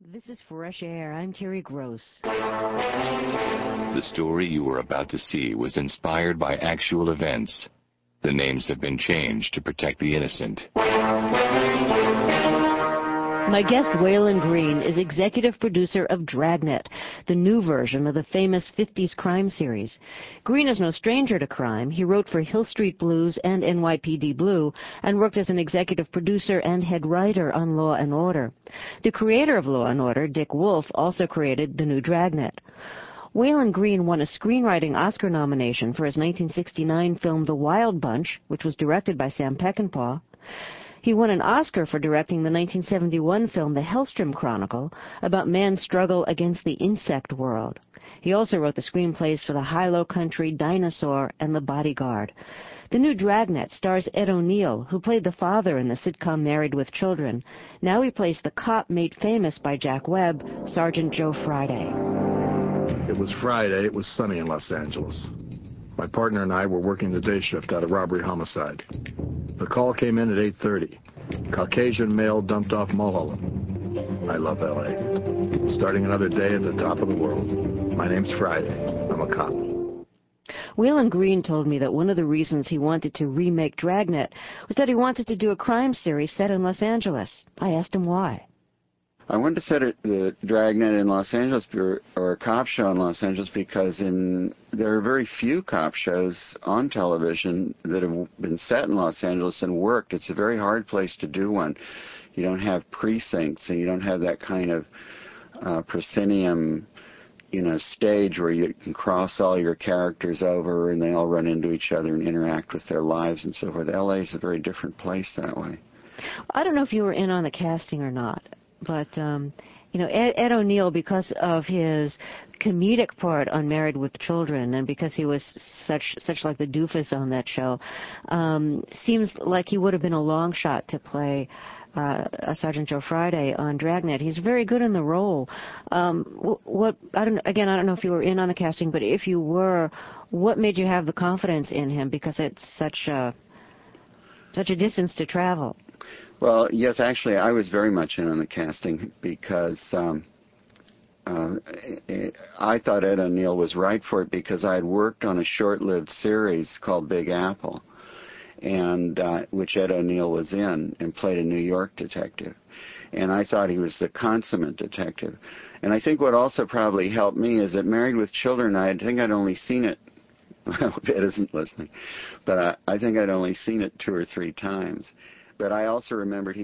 This is Fresh Air. I'm Terry Gross. The story you are about to see was inspired by actual events. The names have been changed to protect the innocent. My guest, Walon Green, is executive producer of Dragnet, the new version of the famous 50s crime series. Green is no stranger to crime. He wrote for Hill Street Blues and NYPD Blue and worked as an executive producer and head writer on Law and Order. The creator of Law and Order, Dick Wolf, also created the new Dragnet. Walon Green won a screenwriting Oscar nomination for his 1969 film The Wild Bunch, which was directed by Sam Peckinpah. He won an Oscar for directing the 1971 film The Hellstrom Chronicle about man's struggle against the insect world. He also wrote the screenplays for The Hi-Lo Country, Dinosaur, and The Bodyguard. The new Dragnet stars Ed O'Neill, who played the father in the sitcom Married with Children. Now he plays the cop made famous by Jack Webb, Sergeant Joe Friday. It was Friday. It was sunny in Los Angeles. My partner and I were working the day shift out of robbery homicide. The call came in at 8.30. Caucasian male dumped off Mulholland. I love L.A. Starting another day at the top of the world. My name's Friday. I'm a cop. Walon Green told me that one of the reasons he wanted to remake Dragnet was that he wanted to do a crime series set in Los Angeles. I asked him why. I wanted to set it, the Dragnet in Los Angeles or, a cop show in Los Angeles because in there are very few cop shows on television that have been set in Los Angeles and worked. It's a very hard place to do one. You don't have precincts and you don't have that kind of uh, proscenium, you know, stage where you can cross all your characters over and they all run into each other and interact with their lives and so forth. LA is a very different place that way. I don't know if you were in on the casting or not but um, you know Ed, Ed O'Neill, because of his comedic part on Married with Children, and because he was such such like the doofus on that show, um, seems like he would have been a long shot to play. Uh, Sergeant Joe Friday on Dragnet. He's very good in the role. Um, what I don't again I don't know if you were in on the casting, but if you were, what made you have the confidence in him? Because it's such a such a distance to travel. Well, yes, actually, I was very much in on the casting because um, uh, I thought Ed O'Neill was right for it because I had worked on a short-lived series called Big Apple, and uh, which Ed O'Neill was in and played a New York detective. And I thought he was the consummate detective. And I think what also probably helped me is that Married with Children, I think I'd only seen it well, Ed isn't listening, but I, I think I'd only seen it two or three times. But I also remembered he